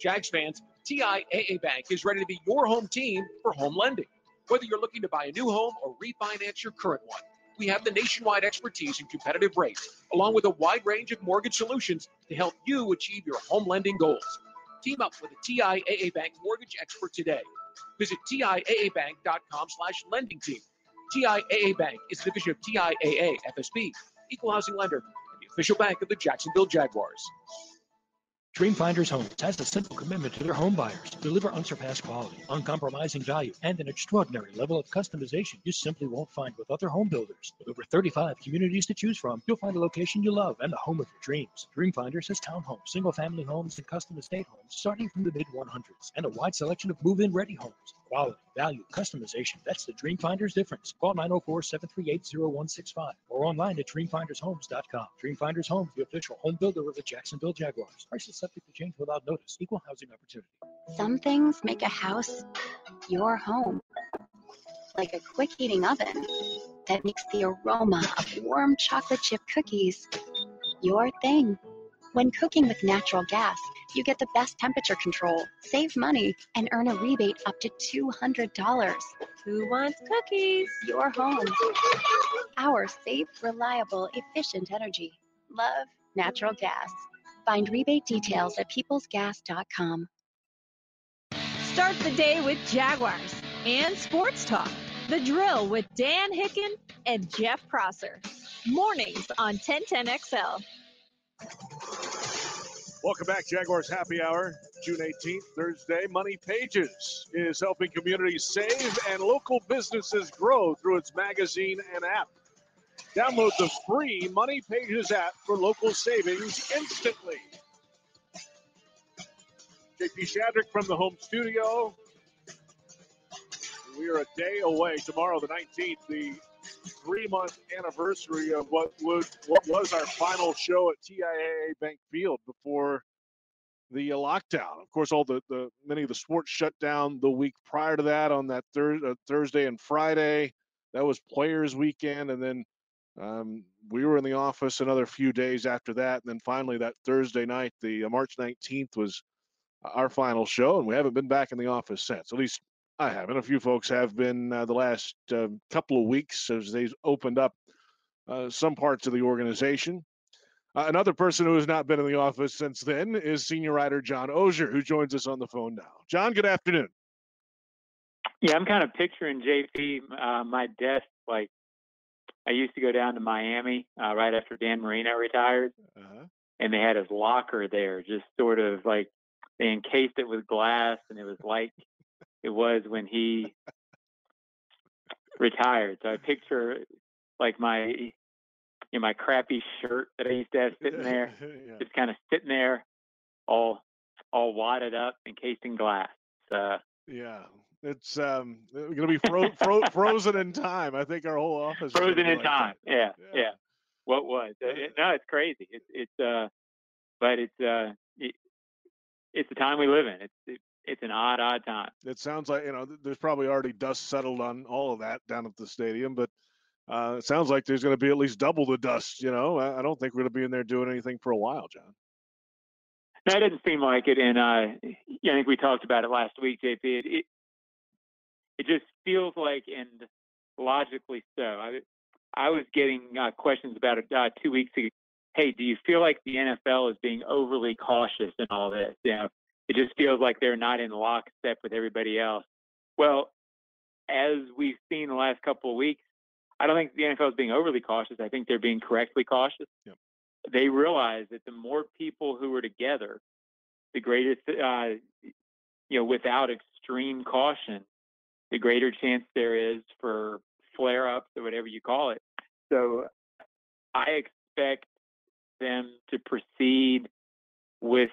Jags fans, TIAA Bank is ready to be your home team for home lending. Whether you're looking to buy a new home or refinance your current one, we have the nationwide expertise and competitive rates, along with a wide range of mortgage solutions to help you achieve your home lending goals. Team up with a TIAA Bank mortgage expert today. Visit TIAABank.com slash lending team. TIAA Bank is a division of TIAA FSB, equal housing lender, and the official bank of the Jacksonville Jaguars. Dreamfinders Homes has a simple commitment to their home buyers. Deliver unsurpassed quality, uncompromising value, and an extraordinary level of customization you simply won't find with other home builders. With over 35 communities to choose from, you'll find a location you love and the home of your dreams. Dreamfinders has townhomes, single family homes, and custom estate homes starting from the mid 100s, and a wide selection of move in ready homes. Quality, value, customization. That's the Dreamfinders difference. Call 904 738 0165 or online at dreamfindershomes.com. Dreamfinders Homes, the official home builder of the Jacksonville Jaguars. Prices subject to change without notice. Equal housing opportunity. Some things make a house your home, like a quick heating oven that makes the aroma of warm chocolate chip cookies your thing. When cooking with natural gas, you get the best temperature control, save money, and earn a rebate up to $200. Who wants cookies? Your home. Our safe, reliable, efficient energy. Love natural gas. Find rebate details at peoplesgas.com. Start the day with Jaguars and Sports Talk. The Drill with Dan Hicken and Jeff Prosser. Mornings on 1010XL. Welcome back, Jaguars Happy Hour, June 18th, Thursday. Money Pages is helping communities save and local businesses grow through its magazine and app. Download the free Money Pages app for local savings instantly. JP Shadrick from the home studio. We are a day away tomorrow, the 19th, the three-month anniversary of what would what was our final show at TIAA Bank Field before the uh, lockdown. Of course, all the, the many of the sports shut down the week prior to that on that thir- uh, Thursday and Friday. That was Players Weekend, and then um, we were in the office another few days after that, and then finally that Thursday night, the uh, March 19th, was our final show, and we haven't been back in the office since. At least I haven't. A few folks have been uh, the last uh, couple of weeks as they've opened up uh, some parts of the organization. Uh, another person who has not been in the office since then is senior writer John Oehser, who joins us on the phone now. John, good afternoon. Yeah, I'm kind of picturing JP, uh, my desk, like I used to go down to Miami uh, right after Dan Marino retired, uh-huh. and they had his locker there, just sort of like they encased it with glass, and it was like it was when he retired. So I picture like my you know, my crappy shirt that I used to have sitting there, yeah. just kind of sitting there, all all wadded up, encased in glass. Uh, Yeah, it's um, going to be fro- fro- frozen in time. I think our whole office is frozen in like time. that. Yeah, yeah. What was? Uh, it- no, it's crazy. It's it's uh, but it's uh, it, it's the time we live in. It's it, it's an odd, odd time. It sounds like you know there's probably already dust settled on all of that down at the stadium, but uh, it sounds like there's going to be at least double the dust. You know, I, I don't think we're going to be in there doing anything for a while, John. No, it doesn't seem like it. And uh, yeah, I think we talked about it last week, JP. It it, it just feels like, and logically so. I I was getting uh, questions about it uh, two weeks ago. Hey, do you feel like the NFL is being overly cautious in all this? You know, it just feels like they're not in lockstep with everybody else. Well, as we've seen the last couple of weeks, I don't think the NFL is being overly cautious. I think they're being correctly cautious. Yep. They realize that the more people who are together, the greatest, uh, you know, without extreme caution, the greater chance there is for flare ups or whatever you call it. So I expect them to proceed with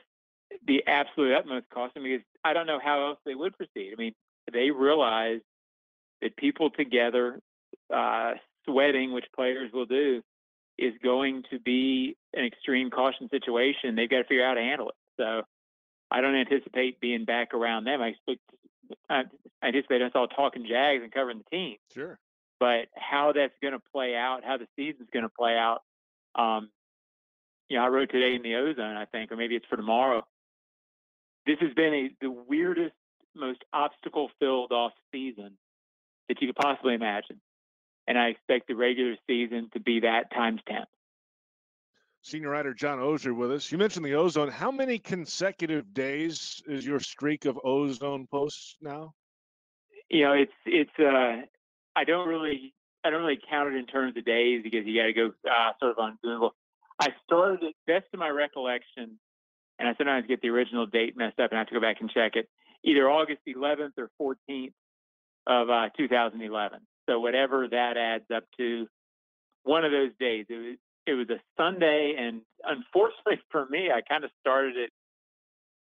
the absolute utmost caution because I don't know how else they would proceed. I mean, they realize that people together, uh, sweating, which players will do, is going to be an extreme caution situation. They've got to figure out how to handle it. So I don't anticipate being back around them. I expect I anticipate us all talking Jags and covering the team. Sure. But how that's going to play out, how the season's going to play out, um, you know, I wrote today in the ozone, I think, or maybe it's for tomorrow. This has been a the weirdest, most obstacle-filled off season that you could possibly imagine, and I expect the regular season to be that times ten. Senior writer John Oehser with us. You mentioned the ozone. How many consecutive days is your streak of ozone posts now? You know, it's it's. uh I don't really I don't really count it in terms of days because you got to go uh, sort of on Google. I started best of my recollection, and I sometimes get the original date messed up and I have to go back and check it. Either August 11th or 14th of uh, 2011. So whatever that adds up to, one of those days. It was it was a Sunday, and unfortunately for me, I kind of started it.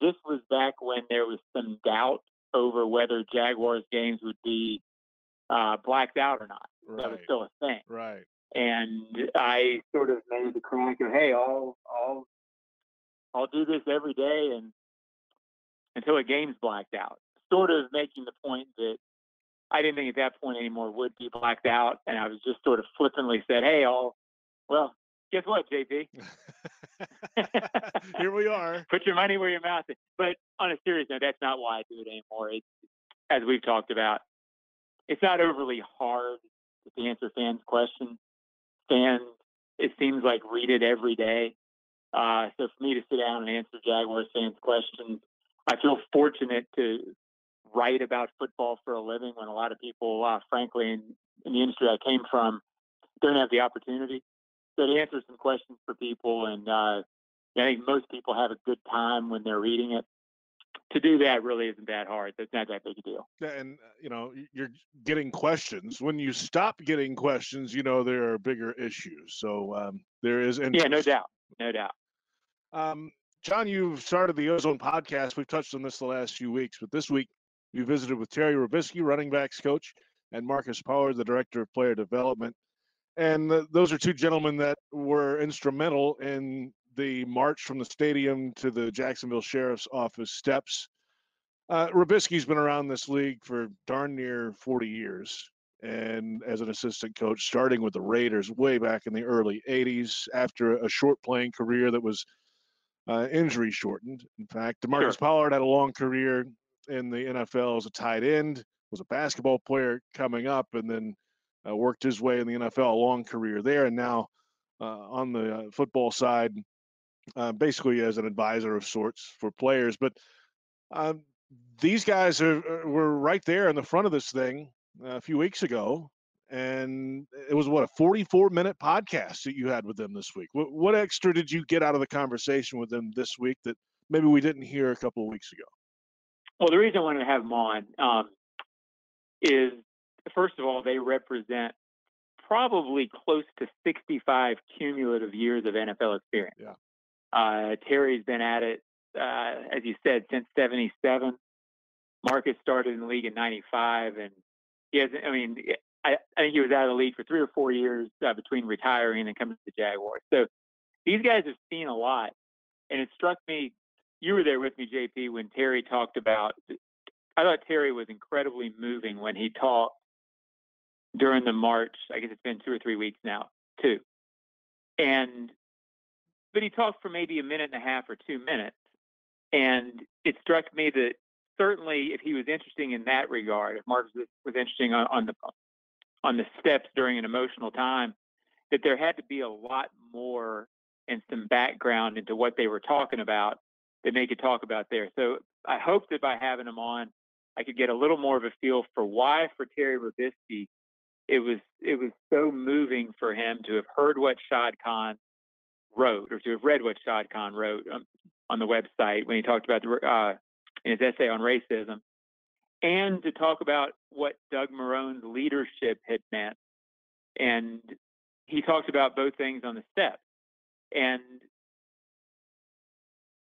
This was back when there was some doubt over whether Jaguars games would be uh, blacked out or not. Right. That was still a thing. Right. And I sort of made the crack of, hey, I'll I'll I'll do this every day and until a game's blacked out. Sort of making the point that I didn't think at that point anymore would be blacked out, and I was just sort of flippantly said, "Hey, I'll well, guess what, JP? Here we are. Put your money where your mouth is." But on a serious note, that's not why I do it anymore. It's as we've talked about. It's not overly hard to answer fans' questions. Fans, it seems like read it every day. Uh, so for me to sit down and answer Jaguars fans' questions, I feel fortunate to write about football for a living when a lot of people, uh, frankly, in, in the industry I came from, don't have the opportunity. So to answer some questions for people, and uh, I think most people have a good time when they're reading it. To do that really isn't that hard. It's not that big a deal. Yeah, And uh, you know, you're getting questions. When you stop getting questions, you know there are bigger issues. So um, there is Yeah, no doubt, no doubt. Um, John, you've started the Ozone podcast. We've touched on this the last few weeks, but this week you visited with Terry Robiskie, running backs coach, and Marcus Pollard, the director of player development. And th- those are two gentlemen that were instrumental in the march from the stadium to the Jacksonville Sheriff's Office steps. Uh, Robiskie's been around this league for darn near 40 years, and as an assistant coach, starting with the Raiders way back in the early 80s after a short playing career that was uh, injury shortened. In fact, Demarcus Pollard had a long career in the NFL as a tight end, was a basketball player coming up, and then uh, worked his way in the NFL, a long career there, and now uh, on the uh, football side, uh, basically as an advisor of sorts for players. But um, these guys are, are- were right there in the front of this thing uh, a few weeks ago. And it was what a 44 minute podcast that you had with them this week. What, what extra did you get out of the conversation with them this week that maybe we didn't hear a couple of weeks ago? Well, the reason I wanted to have them on um, is, first of all, they represent probably close to 65 cumulative years of NFL experience. Yeah. Uh, Terry's been at it, uh, as you said, since 77. Marcus started in the league in 95, and he hasn't, I mean, I, I think he was out of the league for three or four years uh, between retiring and coming to the Jaguars. So these guys have seen a lot. And it struck me, you were there with me, JP, when Terry talked about, I thought Terry was incredibly moving when he talked during the March. I guess it's been two or three weeks now, too. And, but he talked for maybe a minute and a half or two minutes. And it struck me that certainly if he was interesting in that regard, if Mark was, interesting on, on the on the steps during an emotional time, that there had to be a lot more and some background into what they were talking about that they could talk about there. So I hope that by having them on, I could get a little more of a feel for why for Terry Robiskie it was it was so moving for him to have heard what Shad Khan wrote or to have read what Shad Khan wrote um, on the website when he talked about the uh, in his essay on racism, and to talk about what Doug Marrone's leadership had meant. And he talked about both things on the steps. And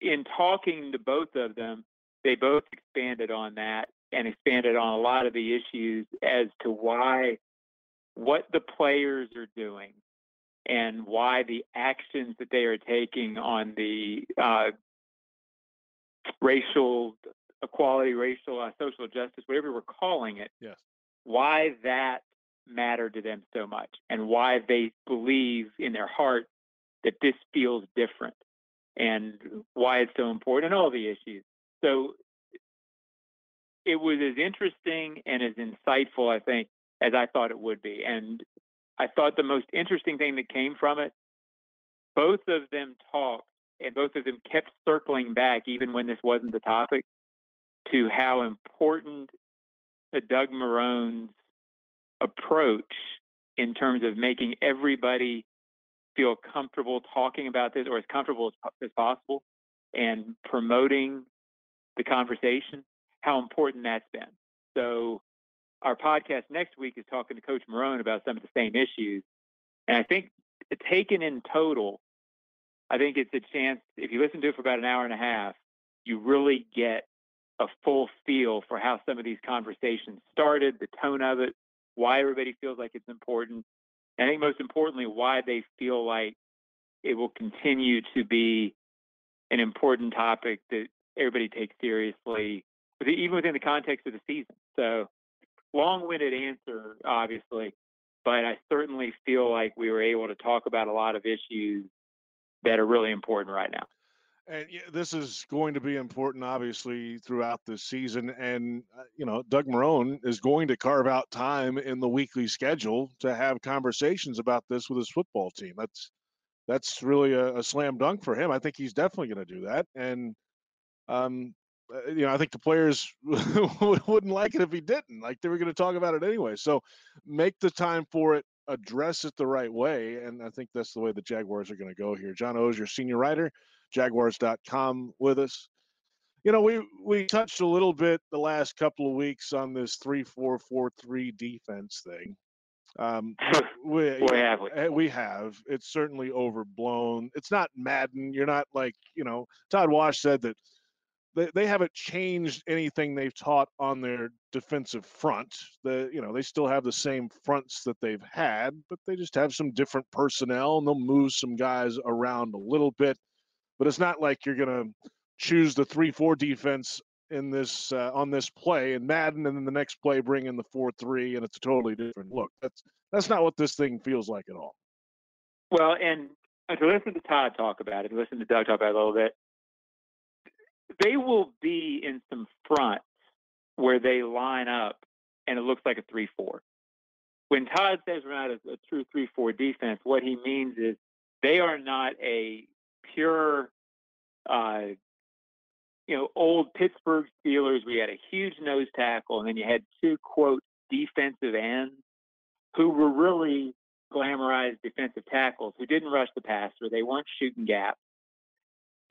in talking to both of them, they both expanded on that and expanded on a lot of the issues as to why what the players are doing and why the actions that they are taking on the uh, racial equality, racial uh, social justice, whatever we're calling it, yes. why that mattered to them so much and why they believe in their heart that this feels different and why it's so important and all the issues. So it was as interesting and as insightful, I think, as I thought it would be. And I thought the most interesting thing that came from it, both of them talked and both of them kept circling back, even when this wasn't the topic, to how important Doug Marrone's approach in terms of making everybody feel comfortable talking about this or as comfortable as, as possible and promoting the conversation, how important that's been. So our podcast next week is talking to Coach Marrone about some of the same issues. And I think taken in total, I think it's a chance, if you listen to it for about an hour and a half, you really get a full feel for how some of these conversations started, the tone of it, why everybody feels like it's important. And I think most importantly, why they feel like it will continue to be an important topic that everybody takes seriously, even within the context of the season. So, long-winded answer, obviously, but I certainly feel like we were able to talk about a lot of issues that are really important right now. And this is going to be important, obviously, throughout the season. And, uh, you know, Doug Marrone is going to carve out time in the weekly schedule to have conversations about this with his football team. That's that's really a, a slam dunk for him. I think he's definitely going to do that. And, um, uh, you know, I think the players wouldn't like it if he didn't. Like they were going to talk about it anyway. So make the time for it, address it the right way. And I think that's the way the Jaguars are going to go here. John Oehser, senior writer jaguars.com with us. You know, we we touched a little bit the last couple of weeks on this three four four three defense thing. Um, we, we have we? Eh, we have. It's certainly overblown. It's not Madden. You're not like you know. Todd Wash said that they, they haven't changed anything they've taught on their defensive front. The you know they still have the same fronts that they've had, but they just have some different personnel and they'll move some guys around a little bit but it's not like you're going to choose the three-four defense in this uh, on this play and Madden, and then the next play bring in the four-three, and it's a totally different look. That's that's not what this thing feels like at all. Well, and to listen to Todd talk about it, listen to Doug talk about it a little bit, they will be in some fronts where they line up and it looks like a three-four. When Todd says we're not a, a true three-four defense, what he means is they are not a pure, uh, you know, old Pittsburgh Steelers. We had a huge nose tackle, and then you had two quote defensive ends who were really glamorized defensive tackles who didn't rush the passer. They weren't shooting gaps.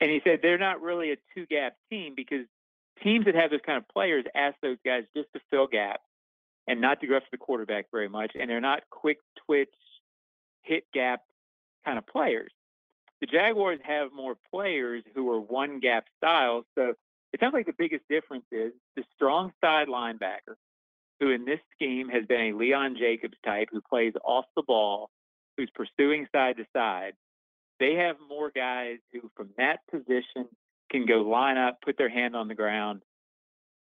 And he said they're not really a two gap team because teams that have those kind of players ask those guys just to fill gaps and not to go after the quarterback very much. And they're not quick twitch, hit gap kind of players the Jaguars have more players who are one gap styles. So it sounds like the biggest difference is the strong side linebacker, who in this scheme has been a Leon Jacobs type who plays off the ball, who's pursuing side to side. They have more guys who, from that position, can go line up, put their hand on the ground.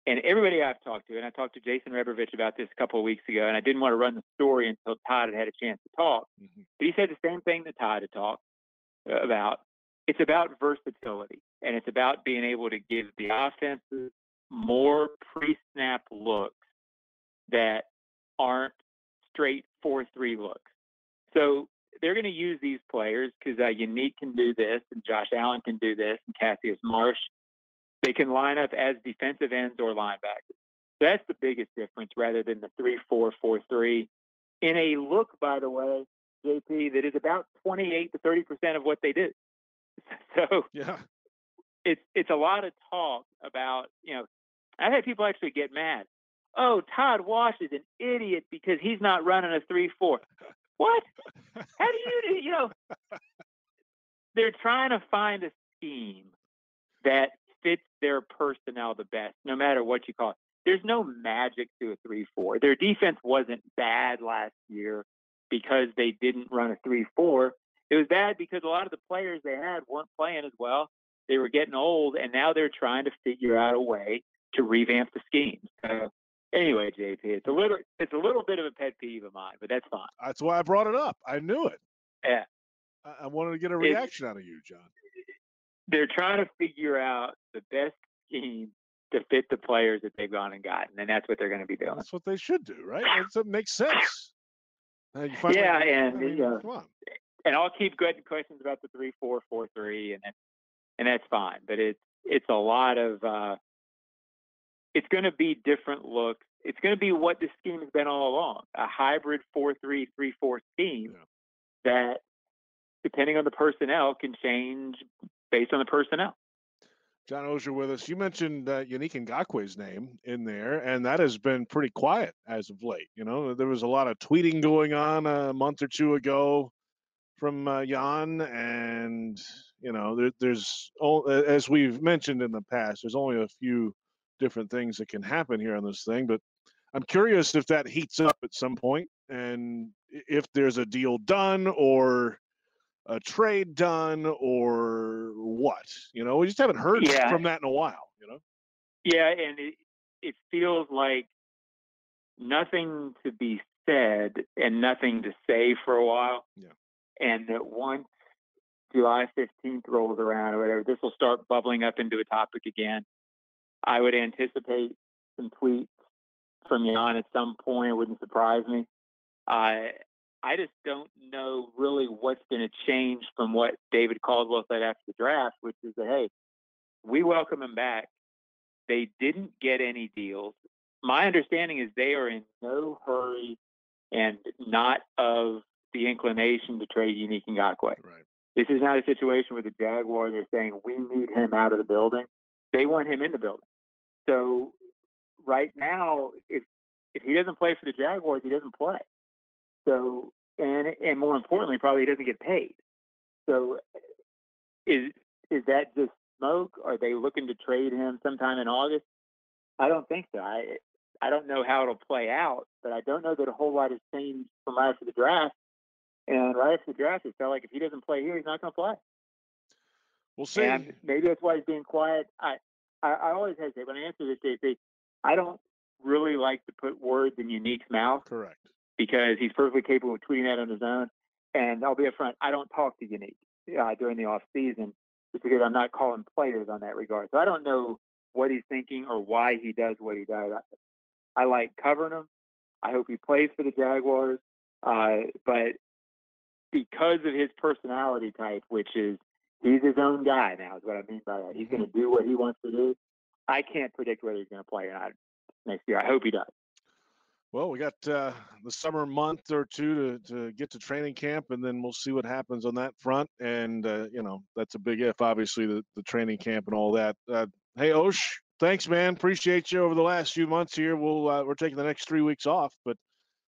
And everybody I've talked to, and I talked to Jason Rebrovich about this a couple of weeks ago, and I didn't want to run the story until Todd had had a chance to talk. Mm-hmm. But he said the same thing that Todd had talked about. It's about versatility, and it's about being able to give the offenses more pre-snap looks that aren't straight four-three looks. So they're going to use these players because uh, Yannick can do this, and Josh Allen can do this, and Cassius Marsh. They can line up as defensive ends or linebackers. So that's the biggest difference rather than the three-four-four-three. In a look, by the way, JP, that is about 28 to 30 percent of what they do. So yeah, it's it's a lot of talk about you know. I've had people actually get mad. Oh, Todd Wash is an idiot because he's not running a three-four. What? How do you do? you know? They're trying to find a scheme that fits their personnel the best, no matter what you call it. there's no magic to a three-four. Their defense wasn't bad last year because they didn't run a three-four. It was bad because a lot of the players they had weren't playing as well. They were getting old, and now they're trying to figure out a way to revamp the scheme. So anyway, JP, it's a little it's a little bit of a pet peeve of mine, but that's fine. That's why I brought it up. I knew it. Yeah. I, I wanted to get a It's- reaction out of you, John. They're trying to figure out the best scheme to fit the players that they've gone and gotten, and that's what they're going to be doing. That's what they should do, right? That's, that makes sense. Uh, yeah, and mean, you know, come on. and I'll keep getting questions about the three four four three, and that's and that's fine. But it's it's a lot of uh, it's going to be different looks. It's going to be what the scheme has been all along: a hybrid four three three four scheme that, depending on the personnel, can change based on the personnel. John Oehser with us. You mentioned uh, Yannick Ngakoue's name in there, and that has been pretty quiet as of late. You know, there was a lot of tweeting going on a month or two ago from uh, Jan, and you know, there, there's as we've mentioned in the past, there's only a few different things that can happen here on this thing, but I'm curious if that heats up at some point, and if there's a deal done or a trade done or what. You know, we just haven't heard Yeah. from that in a while. You know, Yeah, and it it feels like nothing to be said and nothing to say for a while. Yeah. And that once July 15th rolls around or whatever, this will start bubbling up into a topic again. I would anticipate some tweets from Jan at some point. It wouldn't surprise me. I I just don't know really what's going to change from what David Caldwell said after the draft, which is that hey, we welcome him back. They didn't get any deals. My understanding is they are in no hurry and not of the inclination to trade Yannick Ngakoue. Right. This is not a situation where the Jaguars are saying we need him out of the building. They want him in the building. So right now, if if he doesn't play for the Jaguars, he doesn't play. So and and more importantly, probably he doesn't get paid. So is is that just smoke? Are they looking to trade him sometime in August? I don't think so. I I don't know how it'll play out, but I don't know that a whole lot has changed from right after the draft. And right after the draft, it felt like if he doesn't play here, he's not going to play. we'll see. And maybe that's why he's being quiet. I, I, I always hesitate when I answer this, JP. I don't really like to put words in Yannick's mouth. Correct. Because he's perfectly capable of tweeting that on his own. And I'll be upfront. I don't talk to Yannick uh, during the off season just because I'm not calling players on that regard. So I don't know what he's thinking or why he does what he does. I, I like covering him. I hope he plays for the Jaguars. Uh, but because of his personality type, which is he's his own guy now, is what I mean by that. He's going to do what he wants to do. I can't predict whether he's going to play or not next year. I hope he does. Well, we got uh, the summer month or two to, to get to training camp, and then we'll see what happens on that front. And uh, you know, that's a big if, obviously, the, the training camp and all that. Uh, hey, Osh, thanks, man. Appreciate you over the last few months here. We'll uh, we're taking the next three weeks off, but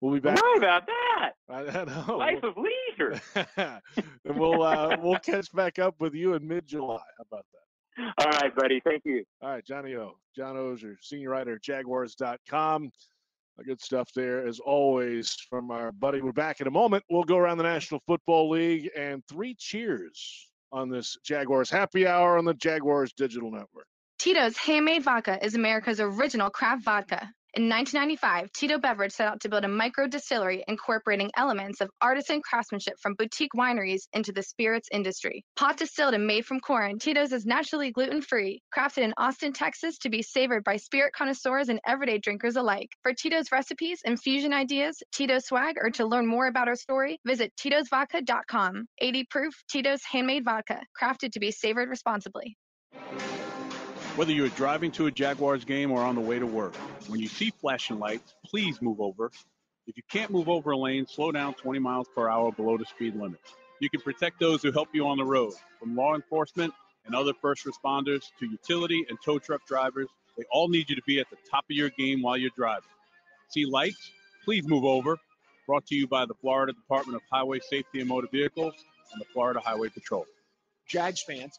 we'll be back. What about that? I, I know. Life of leisure. and we'll uh, we'll catch back up with you in mid July. How about that? All right, buddy. Thank you. All right, Johnny O. John Oehser, senior writer, at Jaguars.com. Good stuff there, as always, from our buddy. We're back in a moment. We'll go around the National Football League and three cheers on this Jaguars happy hour on the Jaguars Digital Network. Tito's Handmade Vodka is America's original craft vodka. In 1995, Tito Beverage set out to build a micro distillery incorporating elements of artisan craftsmanship from boutique wineries into the spirits industry. Pot distilled and made from corn, Tito's is naturally gluten free, crafted in Austin, Texas to be savored by spirit connoisseurs and everyday drinkers alike. For Tito's recipes, infusion ideas, Tito's swag, or to learn more about our story, visit Tito'sVodka.com. 80 proof Tito's Handmade Vodka, crafted to be savored responsibly. Whether you're driving to a Jaguars game or on the way to work, when you see flashing lights, please move over. If you can't move over a lane, slow down 20 miles per hour below the speed limit. You can protect those who help you on the road, from law enforcement and other first responders to utility and tow truck drivers. They all need you to be at the top of your game while you're driving. See lights? Please move over. Brought to you by the Florida Department of Highway Safety and Motor Vehicles and the Florida Highway Patrol. Jags fans,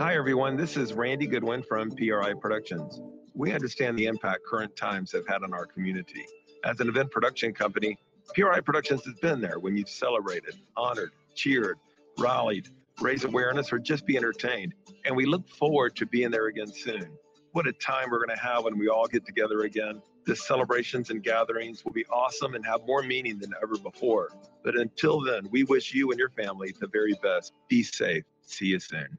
Hi, everyone. This is Randy Goodwin from PRI Productions. We understand the impact current times have had on our community. As an event production company, PRI Productions has been there when you've celebrated, honored, cheered, rallied, raised awareness, or just be entertained. And we look forward to being there again soon. What a time we're going to have when we all get together again. The celebrations and gatherings will be awesome and have more meaning than ever before. But until then, we wish you and your family the very best. Be safe. See you soon.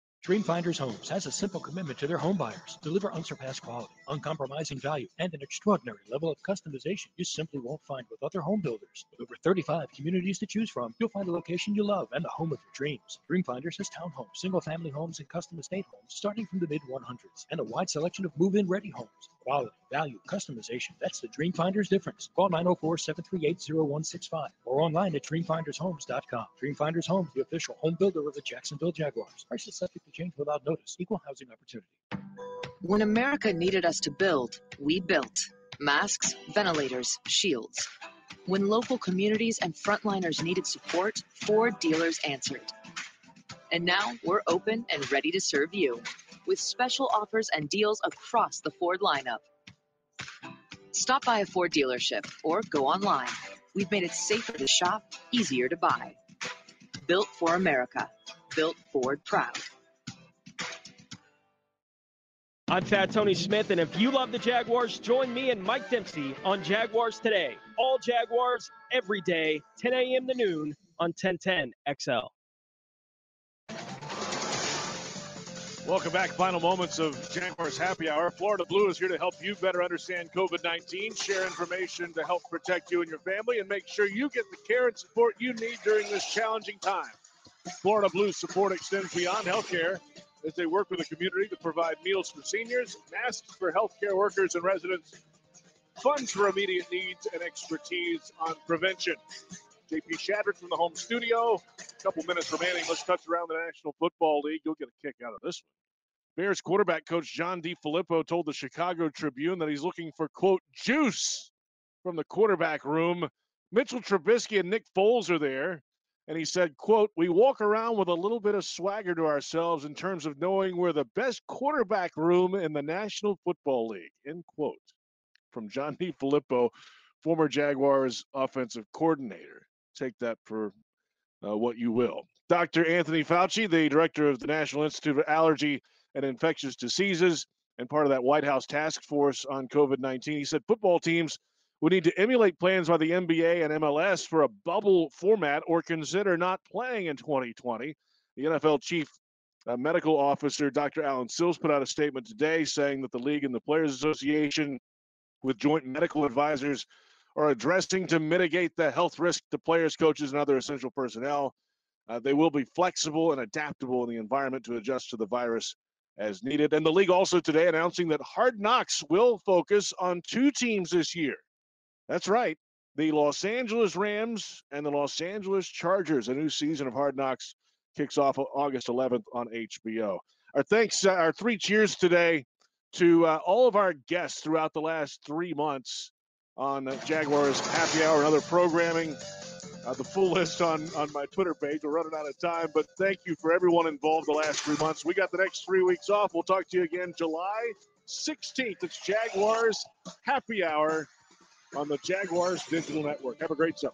Dreamfinders Homes has a simple commitment to their home buyers. Deliver unsurpassed quality, uncompromising value, and an extraordinary level of customization you simply won't find with other home builders. With over 35 communities to choose from, you'll find a location you love and the home of your dreams. Dreamfinders has townhomes, single family homes, and custom estate homes starting from the mid 100s, and a wide selection of move in ready homes. Quality, value, customization. That's the Dreamfinders difference. Call 904 738 0165 or online at dreamfindershomes.com. Dreamfinders Homes, the official home builder of the Jacksonville Jaguars. Prices subject to change without notice. Equal housing opportunity. When America needed us to build, we built. Masks, ventilators, shields. When local communities and frontliners needed support, Ford dealers answered. And now we're open and ready to serve you with special offers and deals across the Ford lineup. Stop by a Ford dealership or go online. We've made it safer to shop, easier to buy. Built for America. Built Ford proud. I'm Fat Tony Smith, and if you love the Jaguars, join me and Mike Dempsey on Jaguars Today. All Jaguars, every day, 10 a.m. to noon on 1010 XL. Welcome back. Final moments of Jaguars Happy Hour. Florida Blue is here to help you better understand COVID 19, share information to help protect you and your family, and make sure you get the care and support you need during this challenging time. Florida Blue's support extends beyond healthcare as they work with the community to provide meals for seniors, masks for healthcare workers and residents, funds for immediate needs, and expertise on prevention. JP Shadrick from the home studio. A couple minutes remaining. Let's touch around the National Football League. You'll get a kick out of this one. Bears quarterback coach John DeFilippo told the Chicago Tribune that he's looking for, quote, juice from the quarterback room. Mitchell Trubisky and Nick Foles are there. And he said, quote, we walk around with a little bit of swagger to ourselves in terms of knowing we're the best quarterback room in the National Football League, end quote. From John DeFilippo, former Jaguars offensive coordinator take that for uh, what you will. Dr. Anthony Fauci, the director of the National Institute of Allergy and Infectious Diseases and part of that White House task force on COVID 19, he said football teams would need to emulate plans by the NBA and MLS for a bubble format or consider not playing in 2020. The NFL chief uh, medical officer, Dr. Allen Sills, put out a statement today saying that the league and the Players Association, with joint medical advisors, are addressing to mitigate the health risk to players, coaches, and other essential personnel. Uh, they will be flexible and adaptable in the environment to adjust to the virus as needed. And the league also today announcing that Hard Knocks will focus on two teams this year. That's right, the Los Angeles Rams and the Los Angeles Chargers. A new season of Hard Knocks kicks off August 11th on HBO. Our thanks, uh, our three cheers today to uh, all of our guests throughout the last three months on Jaguars Happy Hour and other programming. Uh, the full list on, on my Twitter page. We're running out of time, but thank you for everyone involved the last three months. We got the next three weeks off. We'll talk to you again July 16th. It's Jaguars Happy Hour on the Jaguars Digital Network. Have a great summer.